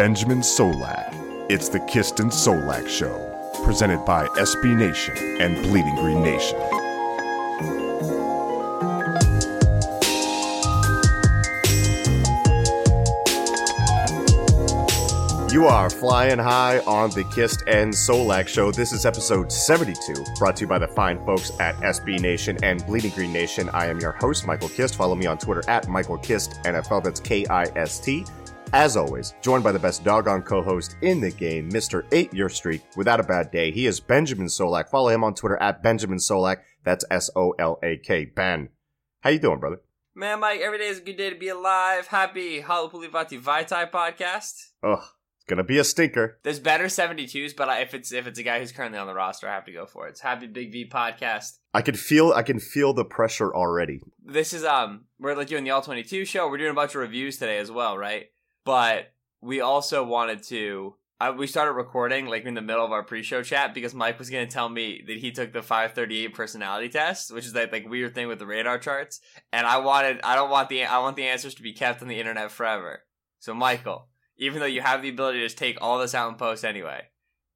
Benjamin Solak. It's the Kist and Solak Show, presented by SB Nation and Bleeding Green Nation. You are flying high on the Kist and Solak show. This is episode 72, brought to you by the fine folks at SB Nation and Bleeding Green Nation. I am your host, Michael Kist. Follow me on Twitter at Michael Kist NFL. That's K I S T. As always, joined by the best doggone co-host in the game, Mr. Eight Year Streak, without a bad day. He is Benjamin Solak. Follow him on Twitter at Benjamin Solak. That's S O L A K. Ben, how you doing, brother? Man, Mike, every day is a good day to be alive. Happy Halapoulivaati Vaitai podcast. Ugh, it's gonna be a stinker. There's better 72s, but I- if it's if it's a guy who's currently on the roster, I have to go for it. It's Happy Big V podcast. I can feel, I can feel the pressure already. This is um we're like doing the all 22 show. We're doing a bunch of reviews today as well, right? But we also wanted to I, we started recording like in the middle of our pre-show chat because Mike was going to tell me that he took the 538 personality test, which is that like weird thing with the radar charts, and I wanted I don't want the I want the answers to be kept on the internet forever. So Michael, even though you have the ability to just take all this out and post anyway,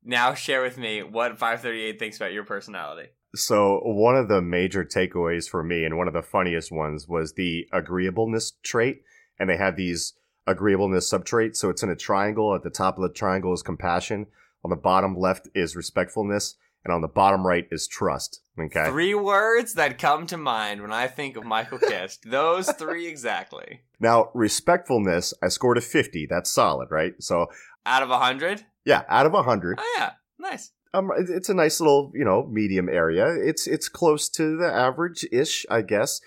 now share with me what 538 thinks about your personality. So one of the major takeaways for me, and one of the funniest ones, was the agreeableness trait. And they had these agreeableness subtraits. So it's in a triangle. At the top of the triangle is compassion. On the bottom left is respectfulness, and on the bottom right is trust. Okay. Three words that come to mind when I think of Michael Kist. Those three exactly. Now respectfulness, I scored a fifty. That's solid, right? So Out of a hundred? yeah, out of a hundred, Oh yeah, nice. um, it's a nice little you know medium area. It's it's close to the average ish, I guess.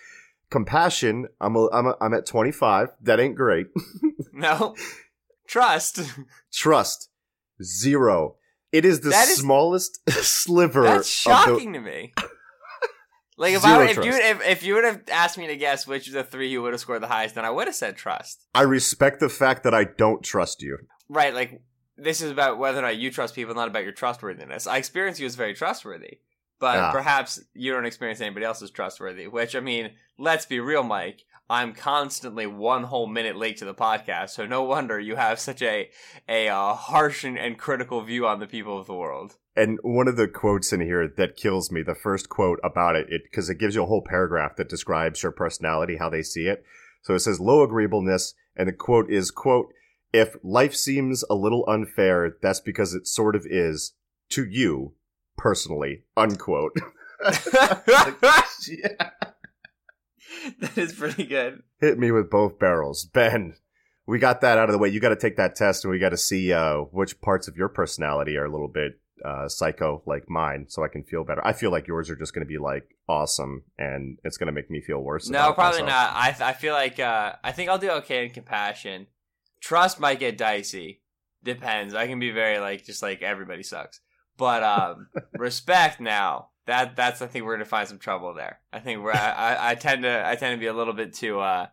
Compassion, I'm a, I'm a, I'm at twenty five. That ain't great. No, trust. Trust zero. It is the is- smallest sliver. That's Of the, shocking to me. Like if Zero I if you if, if you would have asked me to guess which of the three you would have scored the highest, then I would have said trust. I respect the fact that I don't trust you. Right, like this is about whether or not you trust people, not about your trustworthiness. I experience you as very trustworthy, but Ah. perhaps you don't experience anybody else as trustworthy. Which I mean, let's be real, Mike. I'm constantly one whole minute late to the podcast, so no wonder you have such a a uh, harsh and, and critical view on the people of the world. And one of the quotes in here that kills me, the first quote about it, it because it gives you a whole paragraph that describes your personality, how they see it. So it says low agreeableness, and the quote is quote, if life seems a little unfair, that's because it sort of is to you personally, unquote. yeah. that is pretty good. Hit me with both barrels. Ben, we got that out of the way. You got to take that test and we got to see uh, which parts of your personality are a little bit uh, psycho like mine so I can feel better. I feel like yours are just going to be like awesome and it's going to make me feel worse. No, probably myself. not. I I feel like uh, I think I'll do okay in compassion. Trust might get dicey. Depends. I can be very like just like everybody sucks. But um, respect now. That that's I think we're gonna find some trouble there. I think we're I, I, tend to I tend to be a little bit too uh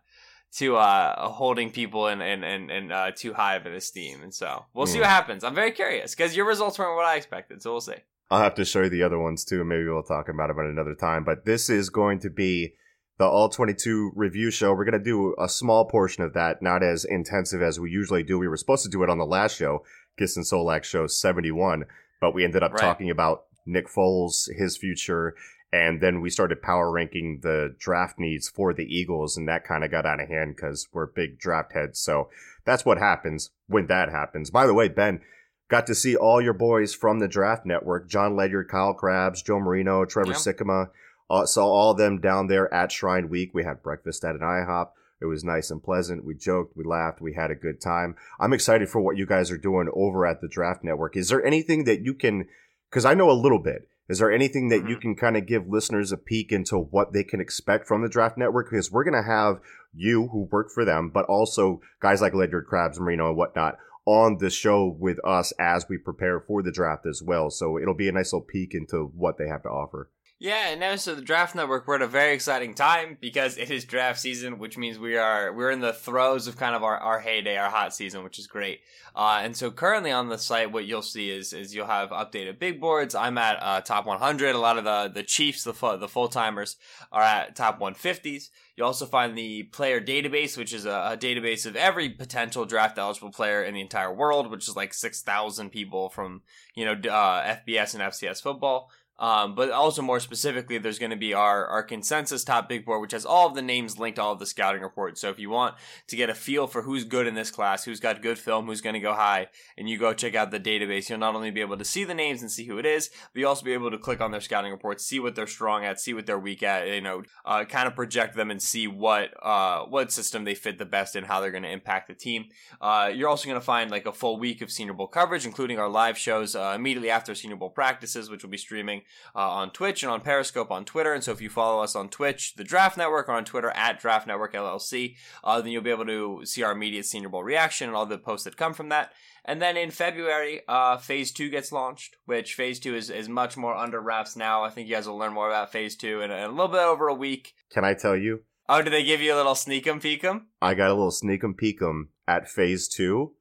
too uh holding people in in in, in uh, too high of an esteem, and so we'll see Mm. what happens. I'm very curious because your results weren't what I expected, so we'll see. I'll have to show you the other ones too. Maybe we'll talk about it at another time. But this is going to be the All 22 review show. We're going to do a small portion of that, not as intensive as we usually do. We were supposed to do it on the last show, Kist and Solak show 71, but we ended up Right. talking about Nick Foles, his future, and then we started power ranking the draft needs for the Eagles, and that kind of got out of hand because we're big draft heads. So that's what happens when that happens. By the way, Ben, got to see all your boys from the draft network Jon Ledyard, Kyle Crabbs, Joe Marino, Trevor Yeah. Uh, saw all of them down there at Shrine Week. We had breakfast at an IHOP. It was nice and pleasant. We joked, we laughed, we had a good time. I'm excited for what you guys are doing over at the Draft Network. Is there anything that you can, because I know a little bit, is there anything that you Mhm. can kind of give listeners a peek into what they can expect from the Draft Network? Because we're going to have you who work for them, but also guys like Ledyard Crabbs, Marino, and whatnot on the show with us as we prepare for the draft as well. So it'll be a nice little peek into what they have to offer. Yeah, and now so the Draft Network, we're at a very exciting time because it is draft season, which means we are we're in the throes of kind of our, our heyday, our hot season, which is great. Uh, and so currently on the site, what you'll see is is you'll have updated big boards. I'm at uh, top 100. A lot of the the Chiefs, the fu- the full timers, are at top 150s. You also find the player database, which is a, a database of every potential draft eligible player in the entire world, which is like 6,000 people from you know uh, FBS and FCS football. Um, but also more specifically, there's going to be our, our consensus top big board, which has all of the names linked to all of the scouting reports. So if you want to get a feel for who's good in this class, who's got good film, who's going to go high, and you go check out the database, you'll not only be able to see the names and see who it is, but you'll also be able to click on their scouting reports, see what they're strong at, see what they're weak at, you know, uh, kind of project them and see what, uh, what system they fit the best in, how they're going to impact the team. Uh, you're also going to find like a full week of Senior Bowl coverage, including our live shows, uh, immediately after Senior Bowl practices, which will be streaming uh, on Twitch and on Periscope on Twitter. And so if you follow us on Twitch, the Draft Network, or on Twitter at Draft Network LLC, uh, then you'll be able to see our immediate Senior Bowl reaction and all the posts that come from that. And then in February, uh, Phase 2 gets launched, which Phase 2 is, is much more under wraps now. I think you guys will learn more about Phase 2 in a, in a little bit over a week. Can I tell you? Oh, did they give you a little sneak 'em peek 'em? I got a little sneak 'em peek 'em at phase two,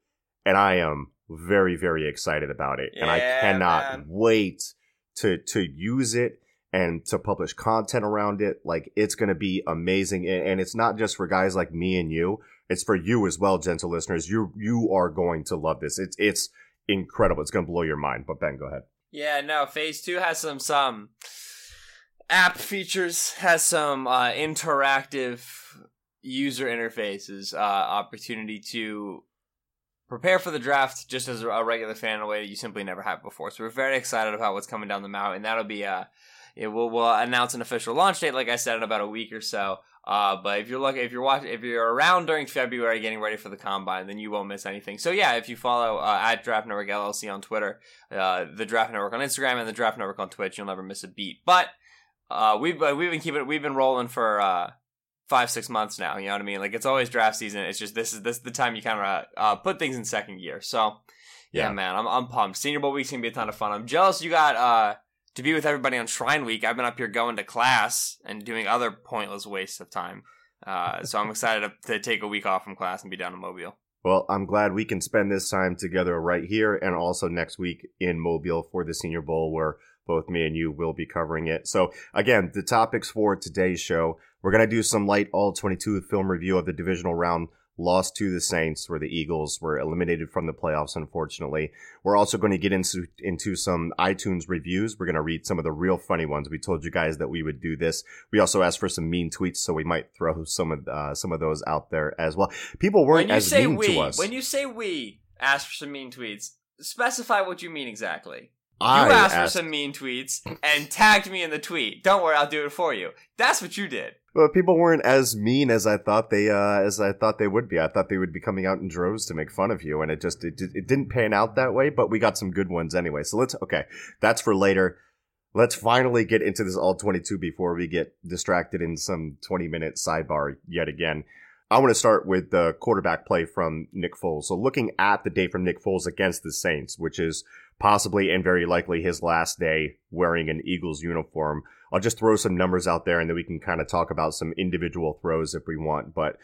and I am very, very excited about it. and I cannot man. wait to to use it and to publish content around it. Like it's gonna be amazing. And, it's not just for guys like me and you. It's for you as well, gentle listeners. You you are going to love this. It's it's incredible. It's gonna blow your mind. But Ben, go ahead. Yeah, no, phase two has some some app features, has some uh, interactive user interfaces, uh, opportunity to prepare for the draft just as a regular fan in a way that you simply never have before. So we're very excited about what's coming down the mountain. And that'll be uh it will we'll announce an official launch date, like I said, in about a week or so. Uh, but if you're looking, if you're watching, if you're around during February, getting ready for the combine, then you won't miss anything. So yeah, if you follow uh, at Draft Network LLC on Twitter, uh, the Draft Network on Instagram, and the Draft Network on Twitch, you'll never miss a beat. But uh, we've uh, we've been keeping we've been rolling for uh, five six months now. You know what I mean? Like it's always draft season. It's just this is this is the time you kind of uh, put things in second gear. So yeah, Yeah. man, I'm I'm pumped. Senior Bowl week's gonna be a ton of fun. I'm jealous you got uh to be with everybody on Shrine Week. I've been up here going to class and doing other pointless wastes of time. Uh, so I'm excited to, to take a week off from class and be down in Mobile. Well, I'm glad we can spend this time together right here and also next week in Mobile for the Senior Bowl where both me and you will be covering it. So, again, the topics for today's show we're going to do some light all 22 film review of the divisional round lost to the Saints where the Eagles were eliminated from the playoffs, unfortunately. We're also going to get into, into some iTunes reviews. We're going to read some of the real funny ones. We told you guys that we would do this. We also asked for some mean tweets, so we might throw some of, uh, some of those out there as well. People weren't as mean we, to us. when you say we, ask for some mean tweets. Specify what you mean exactly. I you asked, asked- for some mean tweets and tagged me in the tweet. Don't worry, I'll do it for you. That's what you did. Well, people weren't as mean as I thought they uh, as I thought they would be. I thought they would be coming out in droves to make fun of you, and it just it, it didn't pan out that way. But we got some good ones anyway. So let's okay, that's for later. Let's finally get into this all twenty two before we get distracted in some twenty minute sidebar yet again. I want to start with the quarterback play from Nick Foles. So looking at the day from Nick Foles against the Saints, which is possibly and very likely his last day wearing an Eagles uniform. I'll just throw some numbers out there and then we can kind of talk about some individual throws if we want. But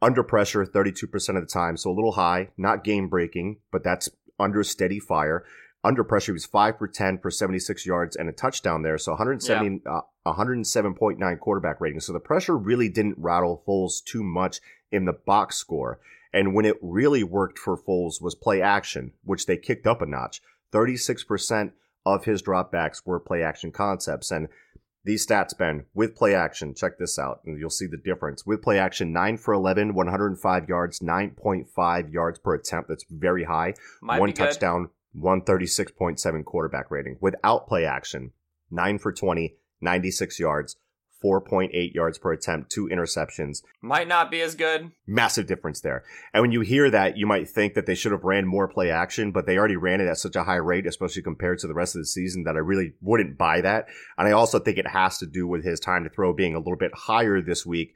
under pressure, 32% of the time, so a little high, not game breaking, but that's under steady fire. Under pressure, he was 5 for 10 for 76 yards and a touchdown there. So 170, uh, 107.9 quarterback rating. So the pressure really didn't rattle Foles too much in the box score. And when it really worked for Foles was play action, which they kicked up a notch. 36% of his dropbacks were play action concepts. And these stats, Ben, with play action, check this out, and you'll see the difference. With play action, 9 for 11, 105 yards, 9.5 yards per attempt. That's very high. Might One touchdown, 136.7 quarterback rating. Without play action, 9 for 20, 96 yards, 4.8 yards per attempt, two interceptions. Might not be as good. Massive difference there. And when you hear that, you might think that they should have ran more play action, but they already ran it at such a high rate, especially compared to the rest of the season, that I really wouldn't buy that. And I also think it has to do with his time to throw being a little bit higher this week.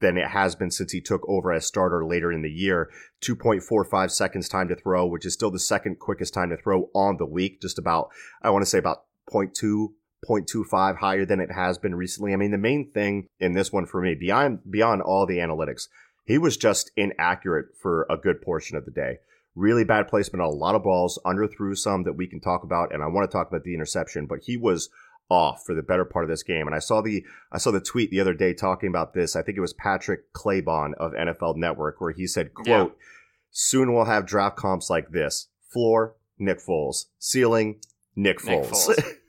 than it has been since he took over as starter later in the year. 2.45 seconds time to throw, which is still the second quickest time to throw on the week. Just about, I want to say about 0.2, 0.25 higher than it has been recently. I mean, the main thing in this one for me, beyond, beyond all the analytics, he was just inaccurate for a good portion of the day. Really bad placement on a lot of balls, under underthrew some that we can talk about, and I want to talk about the interception, but he was off for the better part of this game. And I saw the I saw the tweet the other day talking about this. I think it was Patrick Claybon of NFL Network where he said, quote, yeah. soon we'll have draft comps like this. Floor, Nick Foles. Ceiling, Nick Foles. Nick Foles.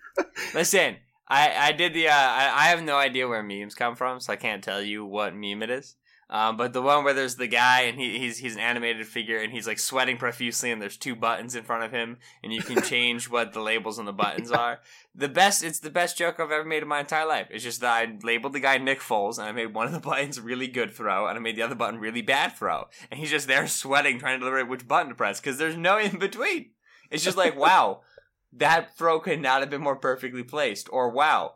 Listen, I, I did the uh, I, I have no idea where memes come from, so I can't tell you what meme it is. Um, but the one where there's the guy and he, he's he's an animated figure and he's like sweating profusely and there's two buttons in front of him and you can change what the labels on the buttons are. The best, it's the best joke I've ever made in my entire life. It's just that I labeled the guy Nick Foles and I made one of the buttons really good throw and I made the other button really bad throw. And he's just there sweating trying to deliberate which button to press because there's no in between. It's just like, wow, that throw could not have been more perfectly placed. Or wow,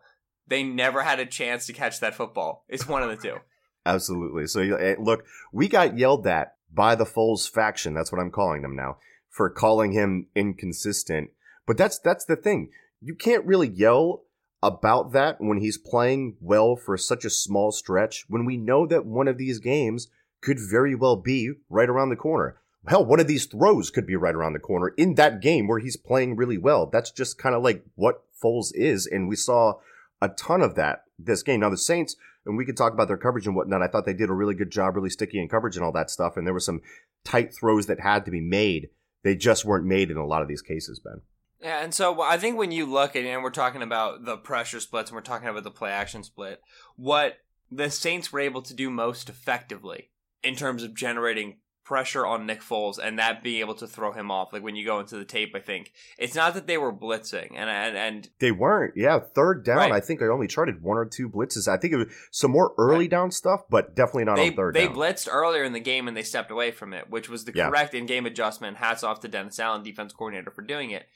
they never had a chance to catch that football. It's one of the two. Absolutely. So eh, look, we got yelled at by the Foles faction. That's what I'm calling them now for calling him inconsistent. But that's that's the thing. You can't really yell about that when he's playing well for such a small stretch when we know that one of these games could very well be right around the corner. Hell, one of these throws could be right around the corner in that game where he's playing really well. That's just kind of like what Foles is. And we saw a ton of that this game. Now, the Saints, and we could talk about their coverage and whatnot. I thought they did a really good job, really sticky in coverage and all that stuff. And there were some tight throws that had to be made. They just weren't made in a lot of these cases, Ben. Yeah, and so I think when you look at it, and we're talking about the pressure splits and we're talking about the play action split, what the Saints were able to do most effectively in terms of generating pressure on Nick Foles and that being able to throw him off. Like when you go into the tape, I think it's not that they were blitzing and and, and they weren't. Yeah, third down. Right. I think I only charted one or two blitzes. I think it was some more early right. down stuff, but definitely not they, on third. They down. blitzed earlier in the game and they stepped away from it, which was the yeah. correct in-game adjustment. Hats off to Dennis Allen, defense coordinator, for doing it.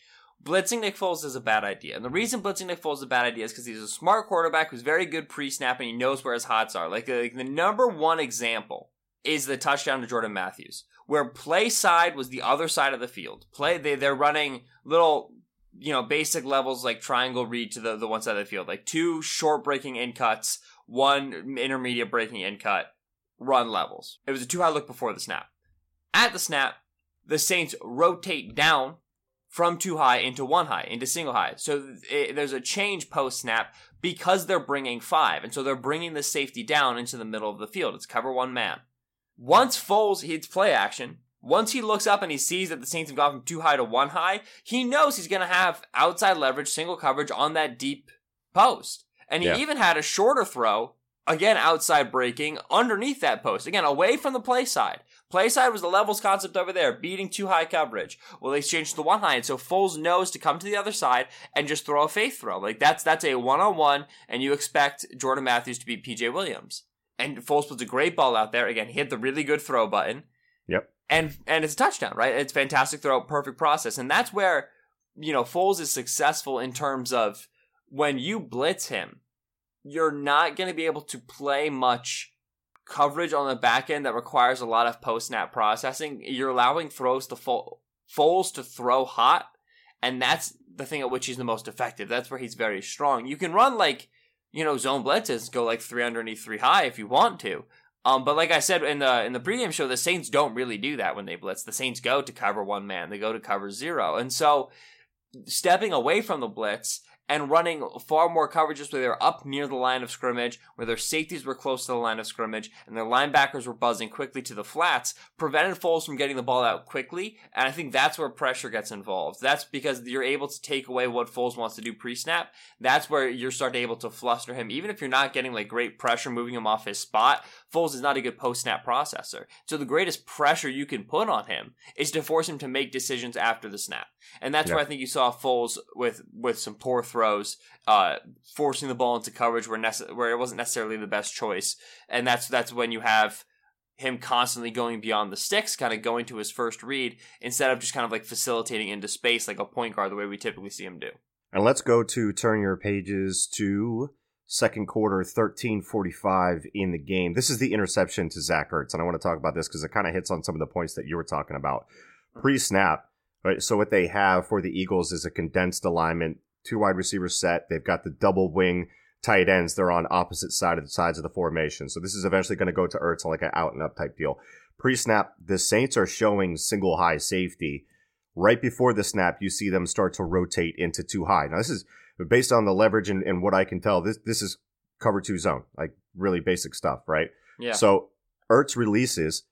Blitzing Nick Foles is a bad idea. And the reason blitzing Nick Foles is a bad idea is because he's a smart quarterback who's very good pre-snap and he knows where his hots are. Like, like the number one example is the touchdown to Jordan Matthews where play side was the other side of the field. Play they they're running little you know basic levels like triangle read to the the one side of the field, like two short breaking in cuts, one intermediate breaking in cut, run levels. It was a two high look before the snap. At the snap, the Saints rotate down from two high into one high into single high. So it, there's a change post snap because they're bringing five, and so they're bringing the safety down into the middle of the field. It's cover one man. Once Foles hits play action, once he looks up and he sees that the Saints have gone from two high to one high, he knows he's going to have outside leverage, single coverage on that deep post. And he yeah. even had a shorter throw, again, outside breaking underneath that post. Again, away from the play side. Play side was the levels concept over there, beating two high coverage. Well, they changed to one high, and so Foles knows to come to the other side and just throw a faith throw. Like that's that's a one on one, and you expect Jordan Matthews to beat PJ Williams. And Foles puts a great ball out there. Again, he hit the really good throw button. Yep. And and it's a touchdown, right? It's fantastic throw, perfect process. And that's where, you know, Foles is successful in terms of when you blitz him, you're not going to be able to play much coverage on the back end that requires a lot of post snap processing. You're allowing throws to Fo- Foles to throw hot, and that's the thing at which he's the most effective. That's where he's very strong. You can run like you know, zone blitzes go like three underneath three high if you want to. Um, but like I said in the in the pregame show, the Saints don't really do that when they blitz. The Saints go to cover one man, they go to cover zero, and so stepping away from the blitz and running far more coverages where they're up near the line of scrimmage, where their safeties were close to the line of scrimmage, and their linebackers were buzzing quickly to the flats, prevented Foles from getting the ball out quickly. And I think that's where pressure gets involved. That's because you're able to take away what Foles wants to do pre-snap. That's where you're starting able to fluster him, even if you're not getting like great pressure moving him off his spot. Foles is not a good post snap processor. So the greatest pressure you can put on him is to force him to make decisions after the snap. And that's yeah. where I think you saw Foles with with some poor throws, uh, forcing the ball into coverage where nece- where it wasn't necessarily the best choice. And that's that's when you have him constantly going beyond the sticks, kind of going to his first read instead of just kind of like facilitating into space like a point guard the way we typically see him do. And let's go to turn your pages to second quarter, 13:45 in the game. This is the interception to Zach Ertz, and I want to talk about this because it kind of hits on some of the points that you were talking about pre-snap. Right, so what they have for the Eagles is a condensed alignment, two wide receivers set. They've got the double wing tight ends. They're on opposite side of the sides of the formation. So this is eventually going to go to Ertz on like an out and up type deal. Pre-snap, the Saints are showing single high safety. Right before the snap, you see them start to rotate into two high. Now this is based on the leverage and, and what I can tell. This this is cover two zone, like really basic stuff, right? Yeah. So Ertz releases.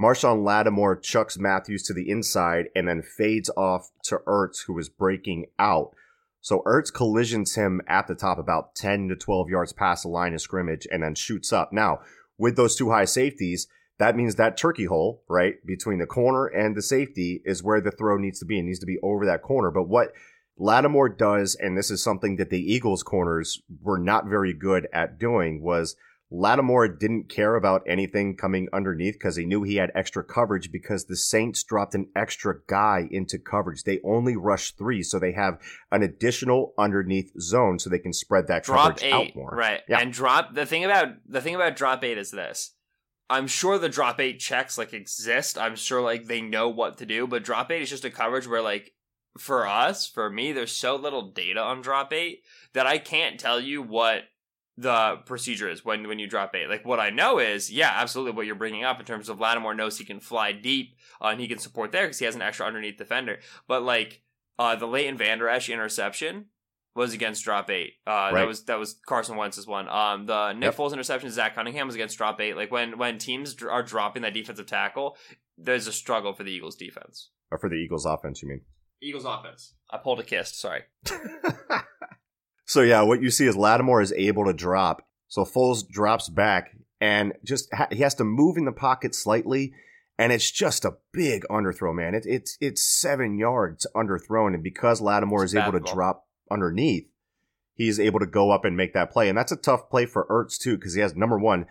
Marshon Lattimore chucks Matthews to the inside and then fades off to Ertz, who is breaking out. So Ertz collisions him at the top about 10 to 12 yards past the line of scrimmage and then shoots up. Now, with those two high safeties, that means that turkey hole, right, between the corner and the safety is where the throw needs to be. It needs to be over that corner. But what Lattimore does, and this is something that the Eagles corners were not very good at doing, was – Lattimore didn't care about anything coming underneath because he knew he had extra coverage because the Saints dropped an extra guy into coverage. They only rush three, so they have an additional underneath zone so they can spread that drop coverage eight, out more. right? Yeah. And drop the thing about the thing about drop eight is this. I'm sure the drop eight checks like exist. I'm sure like they know what to do, but drop eight is just a coverage where like for us, for me, there's so little data on drop eight that I can't tell you what the procedure is when when you drop eight. Like what I know is, yeah, absolutely what you're bringing up in terms of Lattimore knows he can fly deep uh, and he can support there because he has an extra underneath defender. But like uh, the Leighton Vander Esch interception was against drop eight. Uh, Right. That was that was Carson Wentz's one. Um, the Nick Yep. Foles interception Zach Cunningham was against drop eight. Like when when teams are dropping that defensive tackle, there's a struggle for the Eagles defense. Or for the Eagles offense, you mean? Eagles offense. I pulled a Kist. Sorry. so yeah, what you see is Lattimore is able to drop. So Foles drops back and just ha- he has to move in the pocket slightly, and it's just a big underthrow, man. It, it's it's seven yards underthrown, and because Lattimore It's is able to ball. drop underneath, he's able to go up and make that play, and that's a tough play for Ertz too, because he has number one.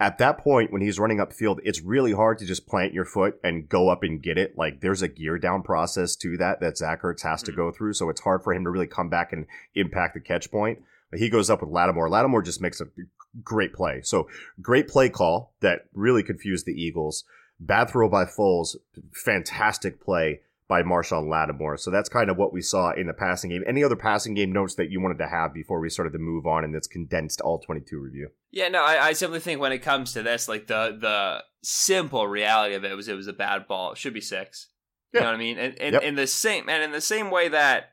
At that point, when he's running upfield, it's really hard to just plant your foot and go up and get it. Like there's a gear down process to that that Zach Ertz has to Mhm. go through, so it's hard for him to really come back and impact the catch point. But he goes up with Lattimore. Lattimore just makes a great play. So great play call that really confused the Eagles. Bad throw by Foles. Fantastic play by Marshon Lattimore. So that's kind of what we saw in the passing game. Any other passing game notes that you wanted to have before we started to move on in this condensed all 22 review? Yeah, no, I, I simply think when it comes to this, like the the simple reality of it was it was a bad ball. It should be six. You Yeah. know what I mean? And, and Yep. in the same and in the same way that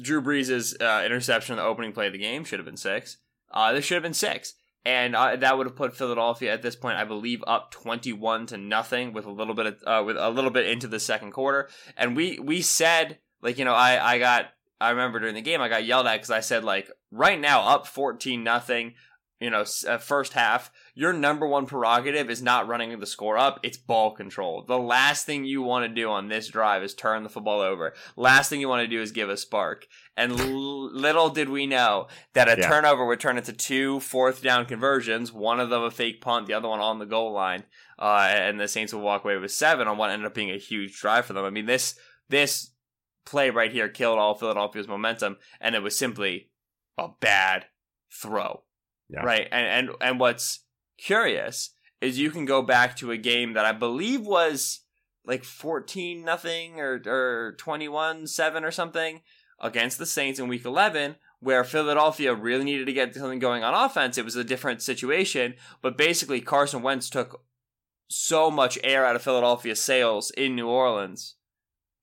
Drew Brees' uh, interception in the opening play of the game should have been six. Uh, this should have been six, and uh, that would have put Philadelphia at this point, I believe, up twenty-one to nothing with a little bit of, uh, with a little bit into the second quarter. And we we said like you know I I got I remember during the game I got yelled at because I said like right now up fourteen nothing you know, uh, first half, your number one prerogative is not running the score up, it's ball control. The last thing you want to do on this drive is turn the football over. Last thing you want to do is give a spark. And l- little did we know that a Yeah. turnover would turn into two fourth down conversions, one of them a fake punt, the other one on the goal line. Uh, and the Saints will walk away with seven on what ended up being a huge drive for them. I mean, this, this play right here killed all Philadelphia's momentum, and it was simply a bad throw. Yeah. Right. And, and and what's curious is you can go back to a game that I believe was like 14 nothing or or 21 7 or something against the Saints in week 11 where Philadelphia really needed to get something going on offense. It was a different situation, but basically Carson Wentz took so much air out of Philadelphia's sails in New Orleans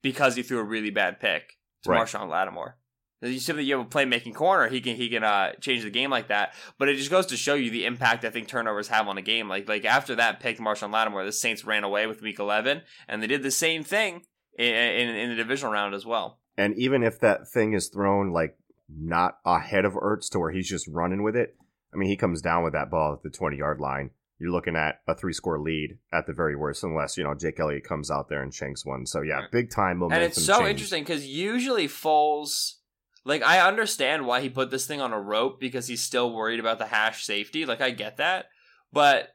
because he threw a really bad pick to Right. Marshon Lattimore. You simply you have a playmaking corner, he can he can uh, change the game like that. But it just goes to show you the impact I think turnovers have on a game. Like like after that pick, Marshon Lattimore, the Saints ran away with Week 11, and they did the same thing in in, in the divisional round as well. And even if that thing is thrown like not ahead of Ertz to where he's just running with it, I mean, he comes down with that ball at the 20 yard line. You're looking at a three score lead at the very worst, unless, you know, Jake Elliott comes out there and shanks one. So, yeah, big time momentum. and it's so change. interesting because usually Foles, like I understand why he put this thing on a rope because he's still worried about the hash safety. Like I get that, but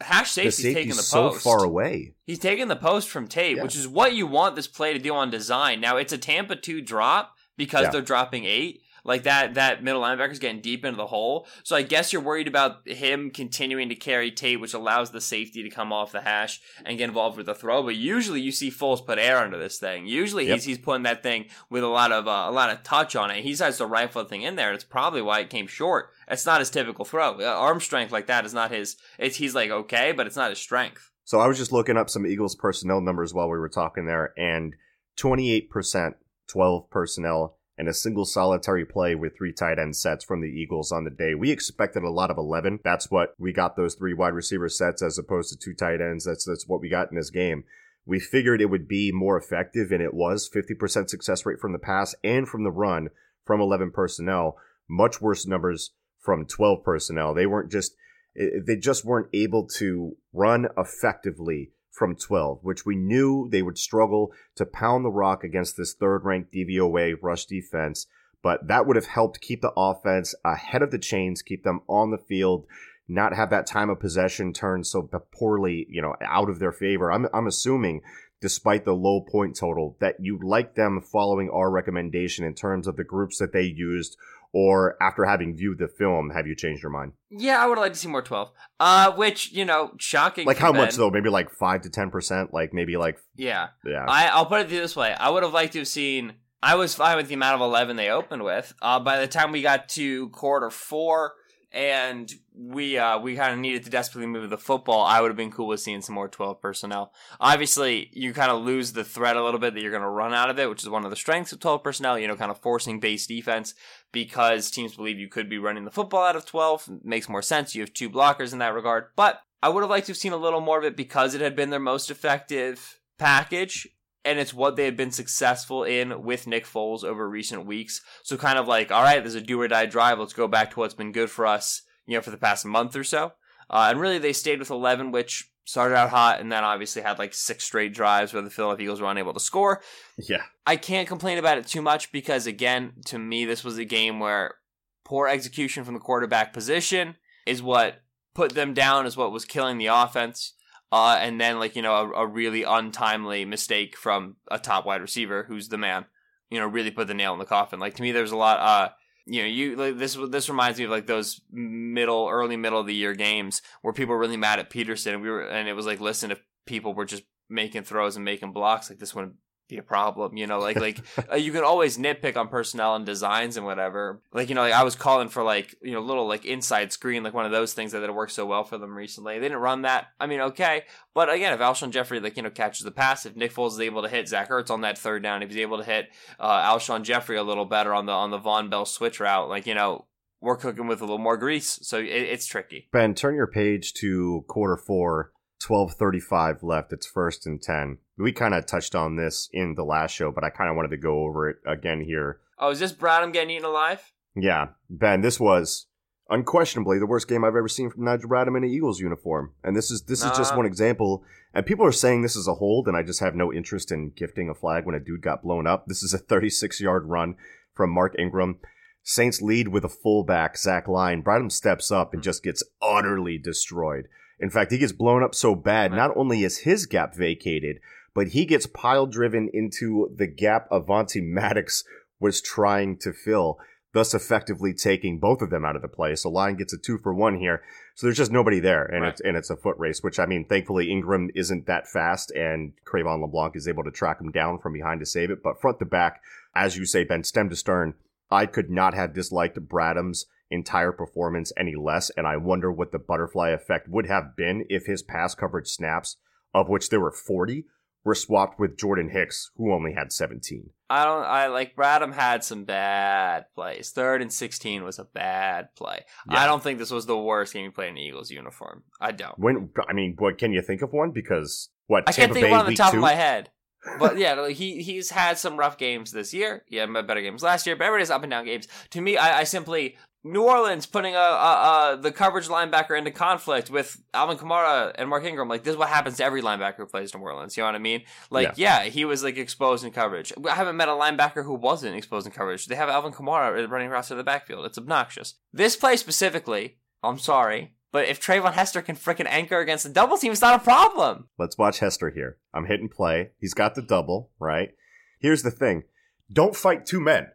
hash The safety's taking safety's the so post. far away. He's taking the post from Tate, Yeah. which is what you want this play to do on design. Now it's a Tampa two drop because Yeah. they're dropping eight, Like that that middle linebacker's getting deep into the hole. So I guess you're worried about him continuing to carry Tate, which allows the safety to come off the hash and get involved with the throw. But usually you see Foles put air under this thing. Usually Yep. he's he's putting that thing with a lot of uh, a lot of touch on it. He decides to rifle the thing in there. It's probably why it came short. It's not his typical throw. Uh, arm strength like that is not his. It's he's like okay, but it's not his strength. So I was just looking up some Eagles personnel numbers while we were talking there, and 28%, 12 personnel, and a single solitary play with three tight end sets from the Eagles on the day. We expected a lot of 11. That's what we got those three wide receiver sets as opposed to two tight ends. That's that's what we got in this game. We figured it would be more effective, and it was 50% success rate from the pass and from the run from 11 personnel. Much worse numbers from 12 personnel. They weren't just eh, they just weren't able to run effectively from 12, which we knew they would struggle to pound the rock against this third ranked DVOA rush defense. But that would have helped keep the offense ahead of the chains, keep them on the field, not have that time of possession turn so poorly, you know, out of their favor. I'm, I'm assuming, despite the low point total, that you like them following our recommendation in terms of the groups that they used, or after having viewed the film, have you changed your mind? Yeah, I would like to see more twelve. Uh, which you know, shocking. Like how much though? Maybe like five to ten percent. Like maybe like Yeah, yeah. I, I'll put it this way: I would have liked to have seen. I was fine with the amount of eleven they opened with. Uh, by the time we got to quarter four, and we uh, we kind of needed to desperately move the football, I would have been cool with seeing some more twelve personnel. Obviously, you kind of lose the threat a little bit that you're going to run out of it, which is one of the strengths of twelve personnel. You know, kind of forcing base defense because teams believe you could be running the football out of twelve. makes more sense. You have two blockers in that regard, but I would have liked to have seen a little more of it because it had been their most effective package and it's what they had been successful in with Nick Foles over recent weeks. So kind of like, all right, there's a do or die drive. Let's go back to what's been good for us, you know, for the past month or so. Uh, and really, they stayed with 11, which started out hot, and then obviously had like six straight drives where the Philadelphia Eagles were unable to score. yeah. I can't complain about it too much because, again, to me, this was a game where poor execution from the quarterback position is what put them down, is what was killing the offense. Uh, and then, like, you know, a, a really untimely mistake from a top wide receiver who's the man, you know, really put the nail in the coffin. Like, to me, there's a lot, uh, you know, you like this. This reminds me of like those middle, early middle of the year games where people were really mad at Pederson. And we were, and it was like, listen, if people were just making throws and making blocks, like this wouldn't be a problem. You know, like like uh, you can always nitpick on personnel and designs and whatever. Like you know, like I was calling for like you know little like inside screen, like one of those things that had worked so well for them recently. They didn't run that. I mean, okay, but again, if Alshon Jeffery like you know catches the pass, if Nick Foles is able to hit Zach Ertz on that third down, if he's able to hit uh, Alshon Jeffery a little better on the on the Vonn Bell switch route, like you know. We're cooking with a little more grease, so it, it's tricky. Ben, turn your page to quarter four, 1235 left. It's first and 10. We kind of touched on this in the last show, but I kind of wanted to go over it again here. Oh, is this Bradham getting eaten alive? Yeah, Ben, this was unquestionably the worst game I've ever seen from Nigel Bradham in an Eagles uniform. And this is this is just one example. And people are saying this is a hold, and I just have no interest in gifting a flag when a dude got blown up. This is a 36 yard run from Mark Ingram. Saints lead with a fullback, Zach Line. Bradham steps up and hmm. just gets utterly destroyed. In fact, he gets blown up so bad, Right. not only is his gap vacated, but he gets pile driven into the gap Avonte Maddox was trying to fill, thus effectively taking both of them out of the play. So Line gets a two for one here. So there's just nobody there, and Right. it's and it's a foot race. Which I mean, thankfully Ingram isn't that fast, and Cre'Von LeBlanc is able to track him down from behind to save it. But front to back, as you say, Ben, stem to stern, I could not have disliked Bradham's entire performance any less, and I wonder what the butterfly effect would have been if his pass coverage snaps, of which there were 40, were swapped with Jordan Hicks, who only had 17. I don't. I like Bradham had some bad plays. Third and sixteen was a bad play. Yeah. I don't think this was the worst game he played in Eagles uniform. I don't. When I mean, what can you think of one? Because what I can't Tampa think of one on the top two? of my head. But yeah, like, he he's had some rough games this year. Yeah, better games last year. But everybody's up and down games. To me, I, I simply New Orleans putting a, a, a the coverage linebacker into conflict with Alvin Kamara and Mark Ingram. Like this is what happens to every linebacker who plays New Orleans. You know what I mean? Like yeah, he was like exposed in coverage. I haven't met a linebacker who wasn't exposed in coverage. They have Alvin Kamara running across to the backfield. It's obnoxious. This play specifically, I'm sorry. But if Treyvon Hester can frickin' anchor against the double team, it's not a problem. Let's watch Hester here. I'm hitting play. He's got the double, right? Here's the thing. Don't fight two men.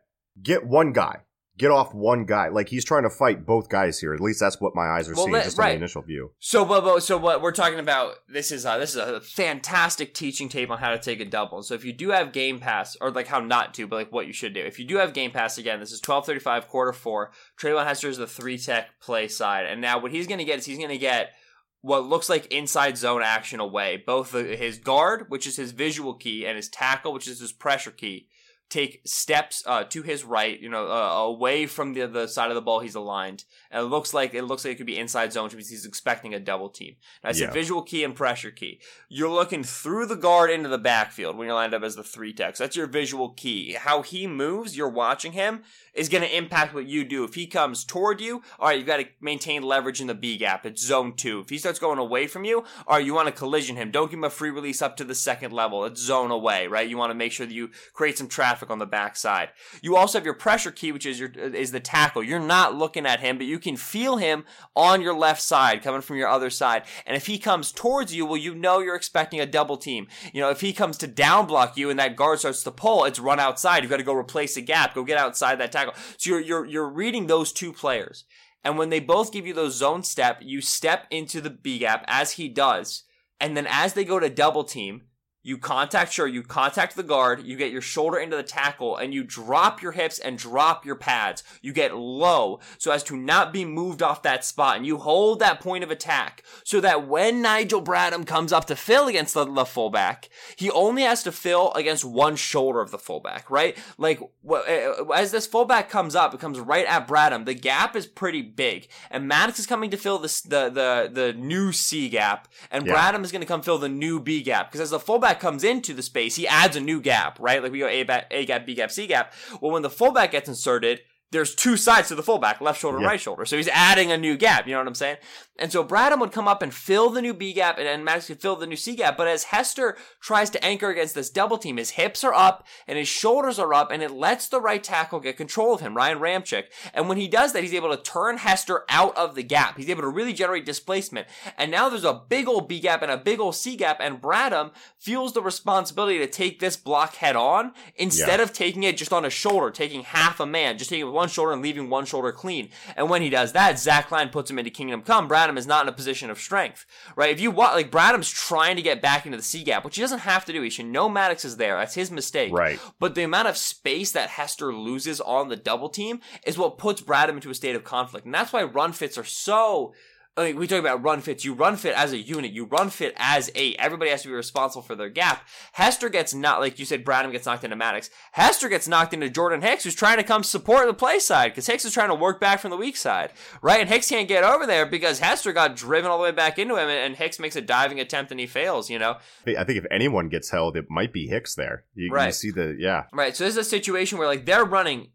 Get one guy. Get off one guy. Like he's trying to fight both guys here. At least that's what my eyes are Well, seeing let- just on the initial view. So, but, but- so what we're talking about? This is uh, this is a fantastic teaching tape on how to take a double. So, if you do have Game Pass, or like how not to, but like what you should do. If you do have Game Pass, again, this is twelve thirty five quarter four. Treyvon Hester is the three tech play side, and now what he's going to get is he's going to get what looks like inside zone action away. Both his guard, which is his visual key, and his tackle, which is his pressure key, take steps uh, to his right, you know, uh, away from the the side of the ball he's aligned. And it looks like it looks like it could be inside zone, which means he's expecting a double team. And I said Yeah. visual key and pressure key. You're looking through the guard into the backfield when you're lined up as the three tech. So that's your visual key. How he moves, you're watching him, is going to impact what you do. If he comes toward you, all right, you've got to maintain leverage in the B gap. It's zone two. If he starts going away from you, all right, you want to collision him. Don't give him a free release up to the second level. It's zone away, right? You want to make sure that you create some traffic on the backside. You also have your pressure key, which is your is the tackle. You're not looking at him, but you can feel him on your left side coming from your other side. And if he comes towards you, well, you know you're expecting a double team. You know, if he comes to down block you and that guard starts to pull, it's run outside. You've got to go replace the gap, go get outside that tackle. So you're you're you're reading those two players. And when they both give you those zone step, you step into the B gap as he does. And then as they go to double team, you contact, sure, you contact the guard, you get your shoulder into the tackle, and you drop your hips and drop your pads. You get low so as to not be moved off that spot, and you hold that point of attack so that when Nigel Bradham comes up to fill against the, the fullback, he only has to fill against one shoulder of the fullback, right? Like, wh- uh, as this fullback comes up, it comes right at Bradham. The gap is pretty big, and Maddox is coming to fill this, the, the, the new C gap, and Yeah. Bradham is going to come fill the new B gap, because as the fullback comes into the space, he adds a new gap, right? Like we go A, A gap, B gap, C gap. Well, when the fullback gets inserted, there's two sides to the fullback, left shoulder, and Yeah. right shoulder. So he's adding a new gap. You know what I'm saying? And so Bradham would come up and fill the new B gap, and, and Maddox could fill the new C gap. But as Hester tries to anchor against this double team, his hips are up and his shoulders are up, and it lets the right tackle get control of him, Ryan Ramczyk. And when he does that, he's able to turn Hester out of the gap. He's able to really generate displacement. And now there's a big old B gap and a big old C gap, and Bradham feels the responsibility to take this block head on instead of taking it just on a shoulder, taking half a man, just taking one shoulder and leaving one shoulder clean. And when he does that, Zach Line puts him into Kingdom Come. Bradham is not in a position of strength, right? If you watch, like Bradham's trying to get back into the C gap, which he doesn't have to do. He should know Maddox is there. That's his mistake. Right. But the amount of space that Hester loses on the double team is what puts Bradham into a state of conflict. And that's why run fits are so. I mean, we talk about run fits. You run fit as a unit. You run fit as a Everybody has to be responsible for their gap. Hester gets not like you said. Bradham gets knocked into Maddox. Hester gets knocked into Jordan Hicks, who's trying to come support the play side because Hicks is trying to work back from the weak side, right? And Hicks can't get over there because Hester got driven all the way back into him, and, and Hicks makes a diving attempt and he fails. You know, I think if anyone gets held, it might be Hicks there. You, you see the yeah. Right. So this is a situation where like they're running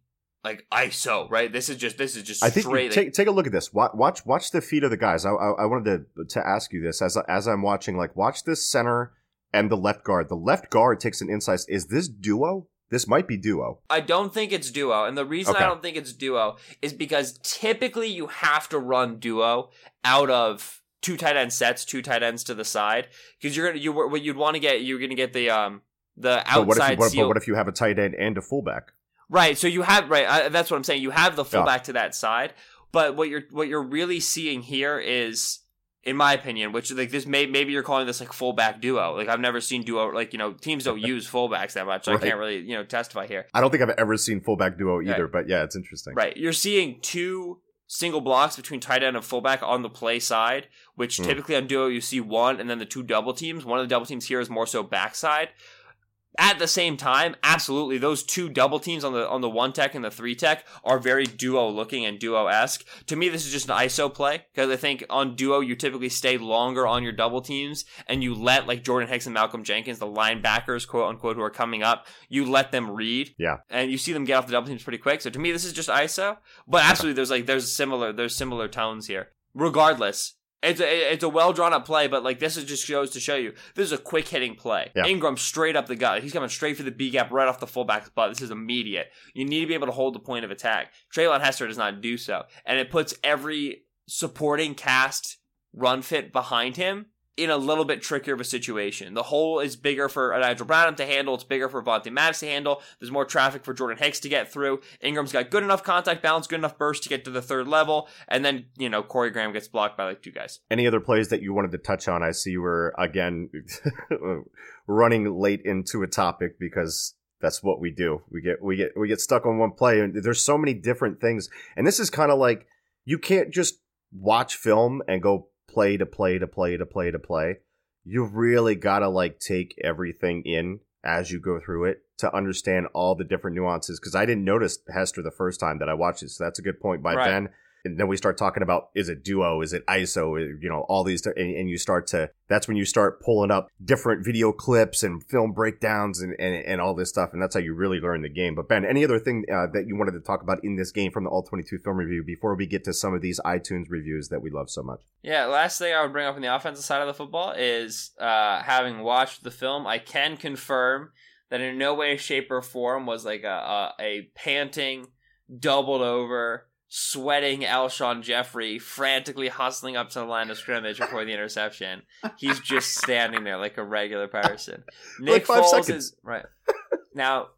like ISO, right? This is just this is just I think straight. take take a look at this. Watch watch, watch the feet of the guys. I, I I wanted to to ask you this as as I'm watching. Like watch this center and the left guard. The left guard takes an inside. Is this duo? This might be duo. I don't think it's duo, and the reason Okay. I don't think it's duo is because typically you have to run duo out of two tight end sets, two tight ends to the side, because you're gonna you what you'd want to get you're gonna get the um the But what if outside you, what, what if you have a tight end and a fullback? Right. So you have right. I, that's what I'm saying. You have the fullback to that side, but what you're what you're really seeing here is, in my opinion, which like this may maybe you're calling this like fullback duo. Like I've never seen duo. Like you know teams don't use fullbacks that much. So Right. I can't really you know testify here. I don't think I've ever seen fullback duo either. Right. But yeah, it's interesting. Right. You're seeing two single blocks between tight end and fullback on the play side, which Hmm. typically on duo you see one, and then the two double teams. One of the double teams here is more so backside. At the same time, absolutely, those two double teams on the on the one tech and the three tech are very duo looking and duo esque. To me, this is just an ISO play because I think on duo you typically stay longer on your double teams and you let like Jordan Hicks and Malcolm Jenkins, the linebackers, quote unquote, who are coming up, you let them read Yeah. and you see them get off the double teams pretty quick. So to me, this is just ISO. But absolutely, there's like there's similar there's similar tones here. Regardless, it's a it's a well drawn up play, but like this is just goes to show you this is a quick hitting play. Yeah. Ingram straight up the gut. He's coming straight for the B gap right off the fullback's butt. This is immediate. You need to be able to hold the point of attack. Treyvon Hester does not do so, and it puts every supporting cast run fit behind him in a little bit trickier of a situation. The hole is bigger for Nigel Bradham to handle. It's bigger for Vontae Maddox to handle. There's more traffic for Jordan Hicks to get through. Ingram's got good enough contact balance, good enough burst to get to the third level. And then, you know, Corey Graham gets blocked by like two guys. Any other plays that you wanted to touch on? I see you were, again, running late into a topic because that's what we do. We get we get we get stuck on one play and there's so many different things. And this is kind of like you can't just watch film and go play to play to play to play to play. You really got to like take everything in as you go through it to understand all the different nuances cuz I didn't notice Hester the first time that I watched it. So that's a good point by Right. Ben and then we start talking about is it duo? Is it iso you know all these and, and you start to that's when you start pulling up different video clips and film breakdowns and, and, and all this stuff and that's how you really learn the game. But ben any other thing uh, that you wanted to talk about in this game from the all 22 film review before we get to some of these itunes reviews that we love so much? Yeah, last thing I would bring up on the offensive side of the football is uh, having watched the film, I can confirm that in no way, shape, or form was like a, a, a panting, doubled over, sweating Alshon Jeffery frantically hustling up to the line of scrimmage before the interception. He's just standing there like a regular person. Nick five Foles seconds. is right now.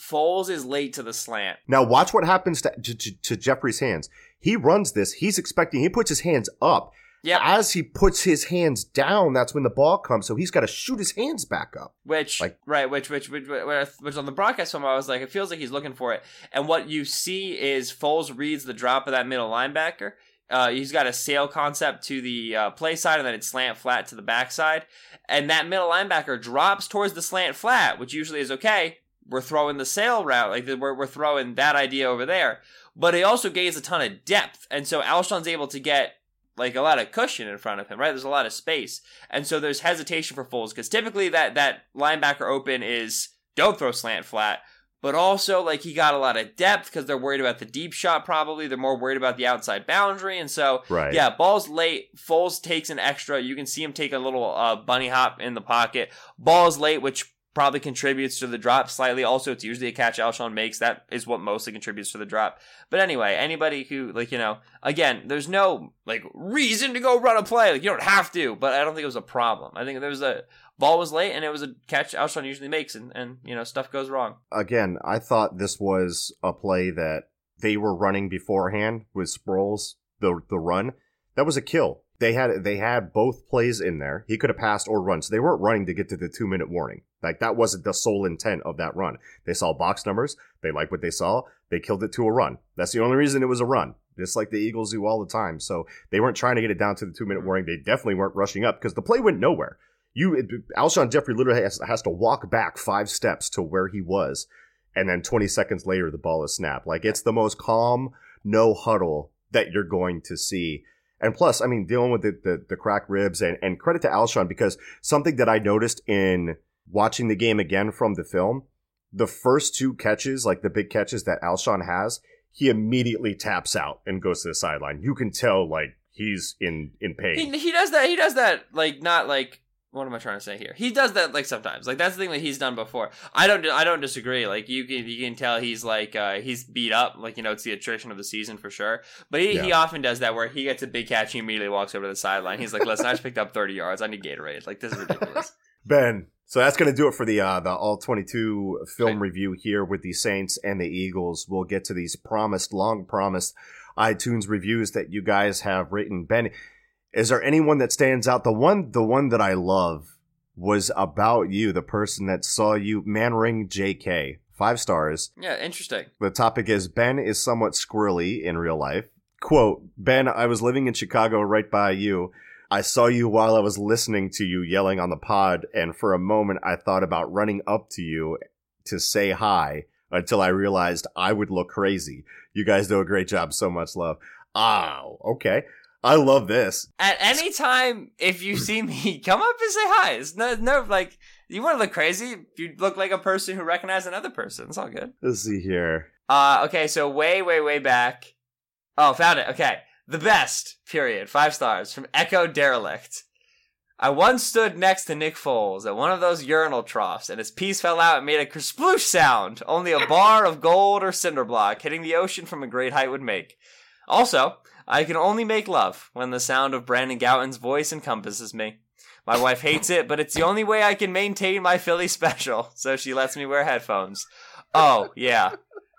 Foles is late to the slant. now watch what happens to, to- to jeffery's hands he runs this he's expecting he puts his hands up Yeah, as he puts his hands down that's when the ball comes so he's got to shoot his hands back up Which Like- right, which which which which, which on the broadcast film I was like, it feels like he's looking for it. And what you see is Foles reads the drop of that middle linebacker. Uh, he's got a sail concept to the uh, play side, and then it's slant flat to the backside. And that middle linebacker drops towards the slant flat, which usually is okay. We're throwing the sail route, like we're we're throwing that idea over there. But he also gains a ton of depth, and so Alshon's able to get like a lot of cushion in front of him, right? There's a lot of space. And so there's hesitation for Foles because typically that that linebacker open is don't throw slant flat, but also like he got a lot of depth because they're worried about the deep shot. Probably they're more worried about the outside boundary, and so right yeah, ball's late. Foles takes an extra. You can see him take a little uh, bunny hop in the pocket. Ball's late, which probably contributes to the drop slightly. Also, it's usually a catch Alshon makes. That is what mostly contributes to the drop. But anyway, anybody who like you know, again, there's no like reason to go run a play. Like you don't have to. But I don't think it was a problem. I think there was a ball was late and it was a catch Alshon usually makes, and and you know stuff goes wrong. again, I thought this was a play that they were running beforehand with Sproles, the the run. That was a kill. They had they had both plays in there. He could have passed or run. So they weren't running to get to the two minute warning. Like that wasn't the sole intent of that run. They saw box numbers. They liked what they saw. They killed it to a run. That's the only reason it was a run. Just like the Eagles do all the time. So they weren't trying to get it down to the two minute warning. They definitely weren't rushing up because the play went nowhere. You, it- Alshon Jeffery literally has, has to walk back five steps to where he was and then 20 seconds later the ball is snapped. Like it's the most calm, no huddle that you're going to see. And plus, I mean, dealing with the, the, the cracked ribs and, and credit to Alshon because something that I noticed in watching the game again from the film, the first two catches, like the big catches that Alshon has, he immediately taps out and goes to the sideline. You can tell like he's in, in pain. He he does that. He does that like not like what am I trying to say here? He does that like sometimes. Like that's the thing that he's done before. I don't I don't disagree. Like you can you can tell he's like uh he's beat up. Like you know it's the attrition of the season for sure. But he, he often does that where he gets a big catch, he immediately walks over to the sideline. He's like, "Listen, I just picked up thirty yards. I need Gatorade. Like this is ridiculous." Ben. So that's going to do it for the uh, the all 22 film Right. review here with the Saints and the Eagles. We'll get to these promised, long promised iTunes reviews that you guys have written. Ben, is there anyone that stands out? The one the one that I love was about you, the person that saw you, Manring JK. Five stars. yeah, interesting. The topic is Ben is somewhat squirrely in real life. Quote, Ben, I was living in Chicago right by you. I saw you while I was listening to you yelling on the pod, and for a moment I thought about running up to you to say hi until I realized I would look crazy. You guys do a great job. So much love. Oh, okay. I love this. At any time, if you see me, come up and say hi. It's no, no, like you want to look crazy. You look like a person who recognized another person. It's all good. Let's see here. Uh, okay, so way, way, way back. Oh, found it. Okay. The best, period. Five stars from Echo Derelict. I once stood next to Nick Foles at one of those urinal troughs, and his piece fell out and made a kersploosh sound only a bar of gold or cinder block hitting the ocean from a great height would make. Also, I can only make love when the sound of Brandon Gowton's voice encompasses me. My wife hates it, but it's the only way I can maintain my Philly special, so she lets me wear headphones. Oh, yeah.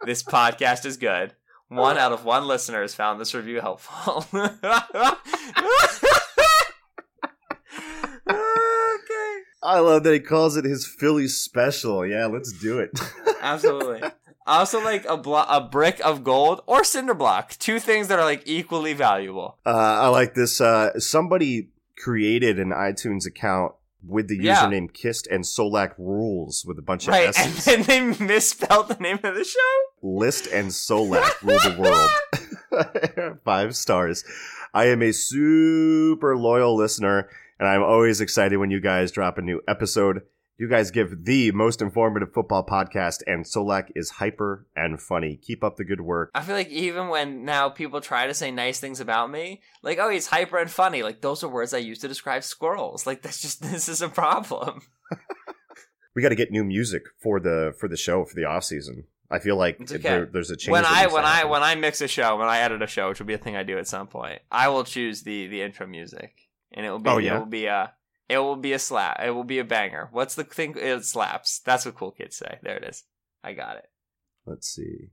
This podcast is good. One out of one listener has found this review helpful. okay. I love that he calls it his Philly special. Yeah, let's do it. Absolutely. I also like a blo- a brick of gold or cinder block. Two things that are like equally valuable. Uh, I like this. Uh, somebody created an iTunes account with the Yeah. username Kissed and Solak Rules with a bunch of Right, and then they misspelled the name of the show. List and Solak rule the world. Five stars. I am a super loyal listener, and I'm always excited when you guys drop a new episode. You guys give the most informative football podcast, and Solak is hyper and funny. Keep up the good work. I feel like even when now people try to say nice things about me, like, oh, he's hyper and funny, like those are words I use to describe squirrels. Like that's just this is a problem. We got to get new music for the for the show for the off season. I feel like okay. there, there's a change. when I when I when I mix a show, when I edit a show, which will be a thing I do at some point, I will choose the the intro music, and it will be Oh, yeah? it will be a it will be a slap. It will be a banger. What's the thing? It slaps. That's what cool kids say. There it is. I got it. let's see.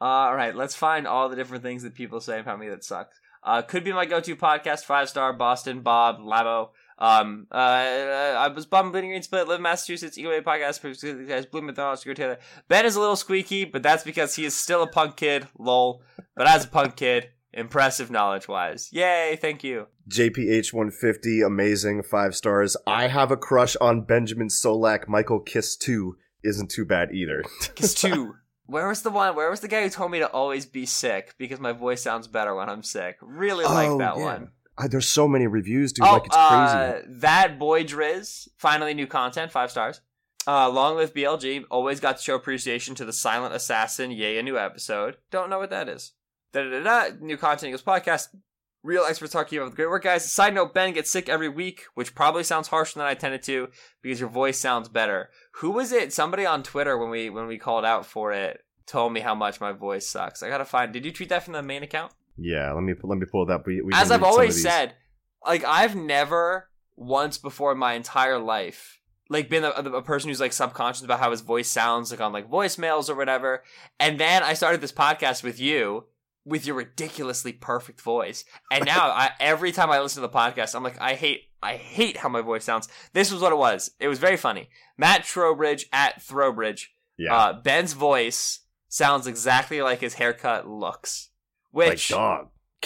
All right, let's find all the different things that people say about me that sucks. Uh, could be my go-to podcast, five star Boston Bob Labo. Um, uh, I was bummed Bleeding Green Split, live in Massachusetts, Eagle podcast, produced by the guys Blue Mythology, Stuart Taylor. Ben is a little squeaky, but that's because he is still a punk kid, lol. But as a punk kid, impressive knowledge wise. Yay, thank you. JPH 150, amazing, five stars. I have a crush on Benjamin Solak. Michael Kiss 2 isn't too bad either. Kiss two. Where was the one? Where was the guy who told me to always be sick because my voice sounds better when I'm sick? Really like Oh, that yeah. one. Uh, there's so many reviews, dude. oh, like it's uh, crazy. that boy Driz, finally new content, five stars. Uh, long live BLG. Always got to show appreciation to the silent assassin. Yay, a new episode. Don't know what that is. Da da da da. New content equals podcast. Real experts talking about the great work, guys. Side note: Ben gets sick every week, which probably sounds harsher than I intended to because your voice sounds better. Who was it? Somebody on Twitter when we when we called out for it told me how much my voice sucks. I gotta find. Did you tweet that from the main account? Yeah, let me let me pull up. We, we as I've read some of always said, like I've never once before in my entire life like been a, a person who's like subconscious about how his voice sounds like on like voicemails or whatever. And then I started this podcast with you with your ridiculously perfect voice. And now I every time I listen to the podcast, I'm like I hate I hate how my voice sounds. This was what it was. It was very funny. Matt Trowbridge at Throwbridge. Yeah, Uh, Ben's voice sounds exactly like his haircut looks. like Which dog.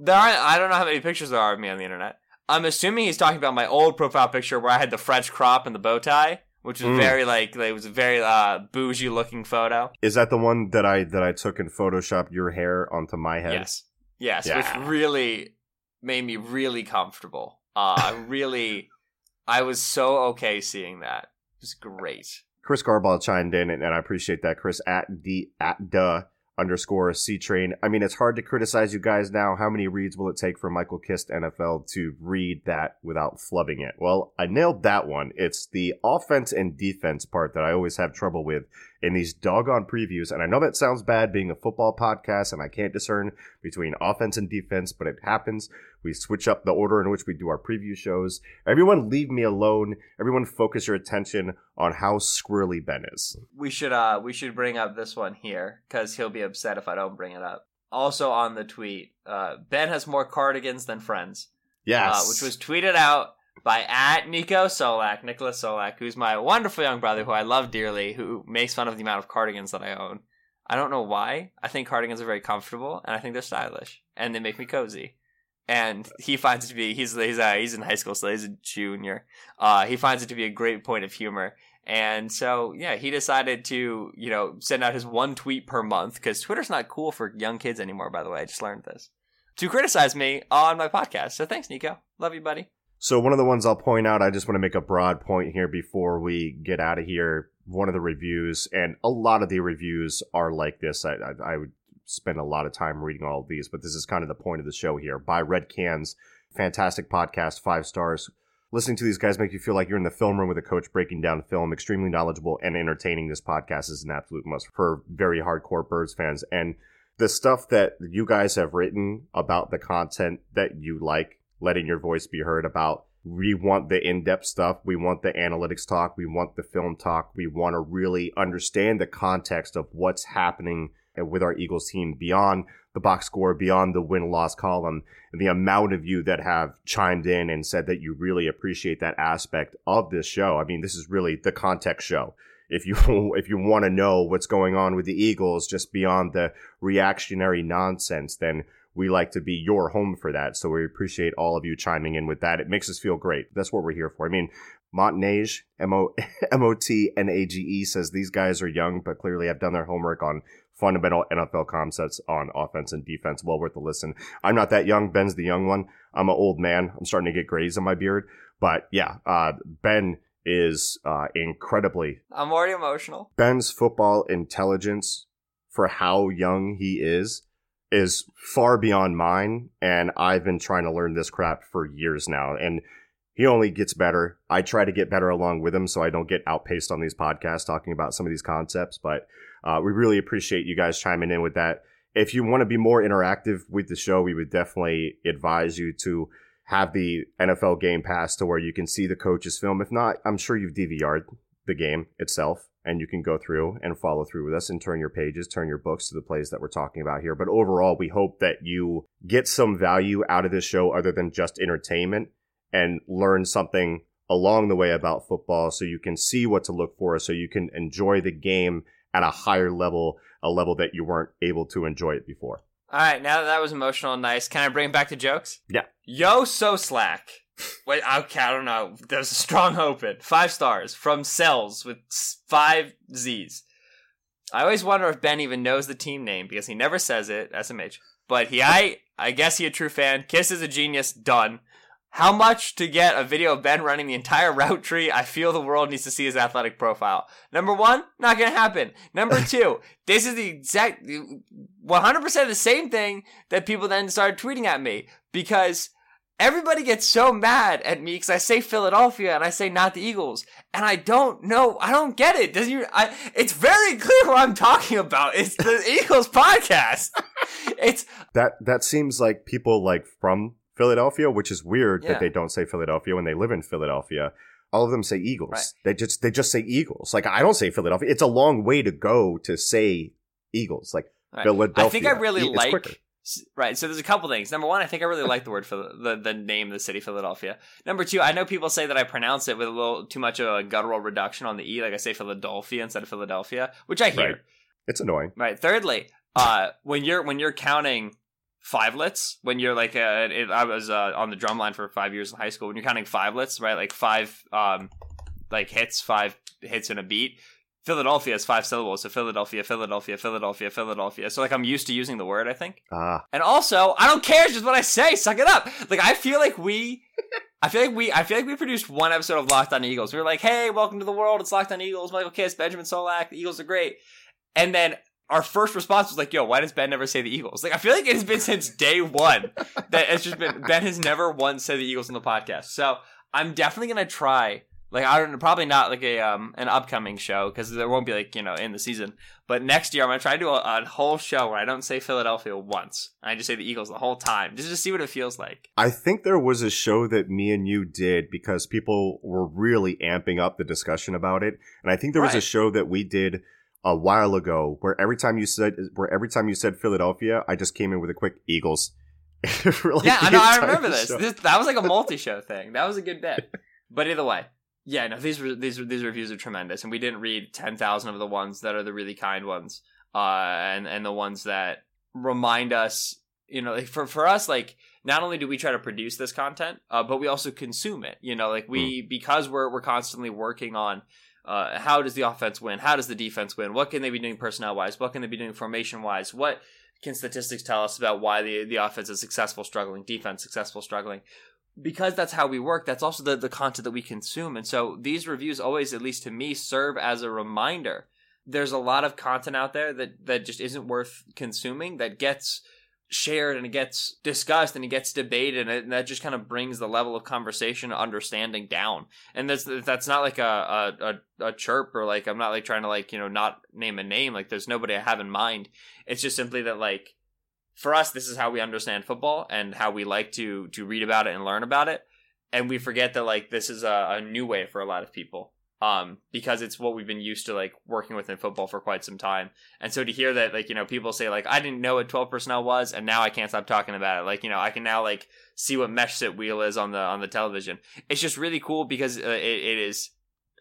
there aren't, I don't know how many pictures there are of me on the internet. I'm assuming he's talking about my old profile picture where I had the French crop and the bow tie, which was Mm. very like, like it was a very uh, bougie looking photo. Is that the one that I that I took and photoshopped your hair onto my head? Yes, yes, Yeah. which really made me really comfortable. Uh, I really, I was so okay seeing that. It was great. Chris Garbaugh chimed in, and, and I appreciate that. Chris at the at the underscore C train. I mean, it's hard to criticize you guys now. How many reads will it take for Michael Kist NFL to read that without flubbing it? Well, I nailed that one. It's the offense and defense part that I always have trouble with in these doggone previews. And I know that sounds bad being a football podcast, and I can't discern between offense and defense, but it happens. We switch up the order in which we do our preview shows. Everyone, leave me alone. Everyone, focus your attention on how squirrely Ben is. We should uh we should bring up this one here because he'll be upset if I don't bring it up. Also on the tweet, uh, Ben has more cardigans than friends. Yes. uh, which was tweeted out by at Nico Solak, Nicholas Solak, who's my wonderful young brother who I love dearly, who makes fun of the amount of cardigans that I own. I don't know why. I think cardigans are very comfortable, and I think they're stylish, and they make me cozy. And he finds it to be he's he's uh, he's in high school, so he's a junior. Uh, he finds it to be a great point of humor, and so yeah, he decided to you know send out his one tweet per month because Twitter's not cool for young kids anymore. By the way, I just learned this to criticize me on my podcast. So thanks, Nico. Love you, buddy. So one of the ones I'll point out, I just want to make a broad point here before we get out of here. One of the reviews, and a lot of the reviews are like this. I, I, I would spend a lot of time reading all of these, but this is kind of the point of the show here. By Red Cans, fantastic podcast, five stars. Listening to these guys make you feel like you're in the film room with a coach breaking down film. Extremely knowledgeable and entertaining. This podcast is an absolute must for very hardcore Birds fans. And the stuff that you guys have written about the content that you like, letting your voice be heard about We want the in depth stuff. We want the analytics talk. We want the film talk. We want to really understand the context of what's happening with our Eagles team beyond the box score, beyond the win loss column, and the amount of you that have chimed in and said that you really appreciate that aspect of this show. I mean, this is really the context show. If you if you want to know what's going on with the Eagles just beyond the reactionary nonsense, then we like to be your home for that. So we appreciate all of you chiming in with that. It makes us feel great. That's what we're here for. I mean, Montanage, M O M O T N A G E says these guys are young, but clearly have done their homework on fundamental NFL concepts on offense and defense. Well worth a listen. I'm not that young. Ben's the young one. I'm an old man. I'm starting to get grays on my beard. But yeah, uh, Ben is uh, incredibly. I'm already emotional. Ben's football intelligence for how young he is is far beyond mine. And I've been trying to learn this crap for years now. And he only gets better. I try to get better along with him so I don't get outpaced on these podcasts talking about some of these concepts. But uh, we really appreciate you guys chiming in with that. If you want to be more interactive with the show, we would definitely advise you to have the NFL Game Pass to where you can see the coaches film. If not, I'm sure you've DVR'd the game itself and you can go through and follow through with us and turn your pages, turn your books to the plays that we're talking about here. But overall, we hope that you get some value out of this show other than just entertainment and learn something along the way about football so you can see what to look for, so you can enjoy the game at a higher level, a level that you weren't able to enjoy it before. All right, now that that was emotional and nice, can I bring it back to jokes? Yeah. Yo, so slack. Wait, okay, I don't know. There's a strong open. Five stars from Cells with five Z's. I always wonder if Ben even knows the team name because he never says it. SMH. But he, I, I guess he a true fan. Kiss is a genius. Done. How much to get a video of Ben running the entire route tree? I feel the world needs to see his athletic profile. Number one, not gonna happen. Number two, this is the exact 100% the same thing that people then started tweeting at me because everybody gets so mad at me because I say Philadelphia and I say not the Eagles, and I don't know, I don't get it. Does you? I, it's very clear what I'm talking about. It's the Eagles podcast. It's that that seems like people like from Philadelphia, which is weird Yeah. that they don't say Philadelphia when they live in Philadelphia. All of them say Eagles. Right. They just they just say Eagles. Like I don't say Philadelphia. It's a long way to go to say Eagles. Like Right. Philadelphia. I think I really It's like. quicker. Right, so there's a couple things. Number one, I think I really like the word for the, the name of the city, Philadelphia. Number two, I know people say that I pronounce it with a little too much of a guttural reduction on the e, like I say Philadelphia instead of Philadelphia, which I hear. Right. It's annoying. Right. Thirdly, uh, when you're when you're counting fivelets, when you're like, uh, it, I was uh, on the drum line for five years in high school. When you're counting fivelets, right, like five, um, like hits, five hits in a beat. Philadelphia is five syllables, so Philadelphia, Philadelphia, Philadelphia, Philadelphia. So like I'm used to using the word, I think. Ah, And also, I don't care. It's just what I say. Suck it up. Like I feel like we, I feel like we, I feel like we produced one episode of Locked On Eagles. We were like, hey, welcome to the world. It's Locked On Eagles. Michael Kist, Benjamin Solak. The Eagles are great. And then our first response was like, yo, why does Ben never say the Eagles? Like I feel like it has been since day one that it's just been Ben has never once said the Eagles on the podcast. So I'm definitely gonna try. Like I don't probably not like a um an upcoming show because there won't be like you know in the season. But next year I'm gonna try to do a, a whole show where I don't say Philadelphia once. I just say the Eagles the whole time, just to see what it feels like. I think there was a show that me and you did because people were really amping up the discussion about it, and I think there was a show that we did a while ago where every time you said where every time you said Philadelphia, I just came in with a quick Eagles. Like, yeah, I know. I remember this. this. That was like a multi-show thing. That was a good bit. But either way, yeah, no, these were these these reviews are tremendous, and we didn't read ten thousand of the ones that are the really kind ones, uh, and and the ones that remind us, you know, like for for us, like not only do we try to produce this content, uh, but we also consume it. You know, like we because we're we're constantly working on. Uh, how does the offense win? How does the defense win? What can they be doing personnel wise? What can they be doing formation wise? What can statistics tell us about why the the offense is successful struggling, defense successful struggling? Because that's how we work. That's also the the content that we consume, and so these reviews always, at least to me, serve as a reminder. There's a lot of content out there that that just isn't worth consuming. That gets shared and it gets discussed and it gets debated, and, that just kind of brings the level of conversation, understanding down. And that's that's not like a, a a chirp or like I'm not like trying to like you know not name a name. Like there's nobody I have in mind. It's just simply that like for us, this is how we understand football and how we like to to read about it and learn about it. and we forget that like this is a, a new way for a lot of people um, because it's what we've been used to like working with in football for quite some time. And so to hear that, like, you know, people say like, I didn't know what 12 personnel was. And now I can't stop talking about it. Like, you know, I can now like see what mesh sit wheel is on the, on the television. It's just really cool because uh, it, it is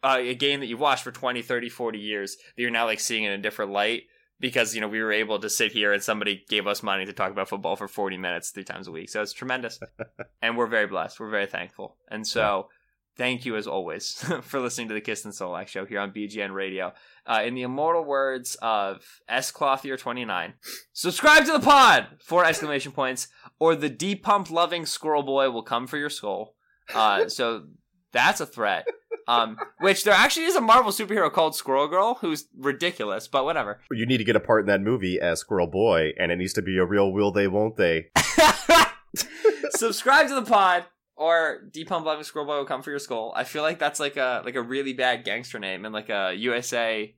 uh, a game that you've watched for 20, 30, 40 years that you're now like seeing in a different light because, you know, we were able to sit here and somebody gave us money to talk about football for 40 minutes, three times a week. So it's tremendous. and we're very blessed. We're very thankful. And so, thank you as always for listening to the Kist and Solak show here on BGN Radio. Uh, in the immortal words of S Clothier 29, subscribe to the pod! Four exclamation points, or the depumped loving squirrel boy will come for your skull. Uh, so that's a threat. Um, which there actually is a Marvel superhero called Squirrel Girl who's ridiculous, but whatever. You need to get a part in that movie as Squirrel Boy, and it needs to be a real will they, won't they. subscribe to the pod or Depump Loving Squirrel Boy will come for your skull. I feel like that's like a like a really bad gangster name and like a USA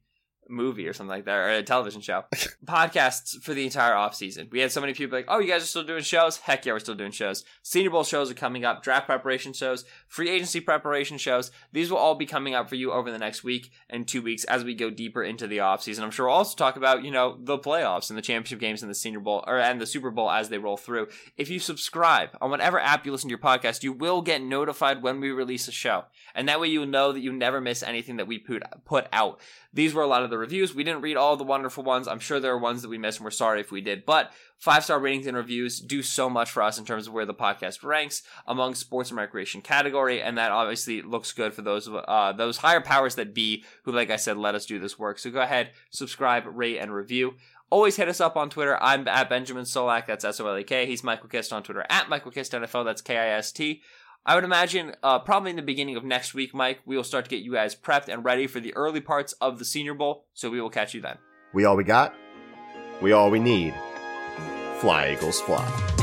movie or something like that, or a television show. Podcasts for the entire off season. We had so many people like, oh, you guys are still doing shows? Heck yeah, we're still doing shows. Senior Bowl shows are coming up, draft preparation shows, free agency preparation shows. These will all be coming up for you over the next week and two weeks as we go deeper into the off season. I'm sure we'll also talk about, you know, the playoffs and the championship games and the Senior Bowl or and the Super Bowl as they roll through. If you subscribe on whatever app you listen to your podcast, you will get notified when we release a show. And that way you'll know that you never miss anything that we put put out. These were a lot of the reviews. We didn't read all the wonderful ones. I'm sure there are ones that we missed, and we're sorry if we did. But five star ratings and reviews do so much for us in terms of where the podcast ranks among sports and recreation category, and that obviously looks good for those uh, those higher powers that be who, like I said, let us do this work. So go ahead, subscribe, rate, and review. Always hit us up on Twitter. I'm at Benjamin Solak. That's S O L A K. He's Michael Kist on Twitter at Michael Kist NFL. That's K I S T. I would imagine uh, probably in the beginning of next week, Mike, we will start to get you guys prepped and ready for the early parts of the Senior Bowl. So we will catch you then. We all we got. We all we need. Fly, Eagles, fly.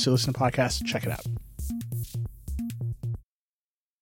else you listen to podcasts, check it out.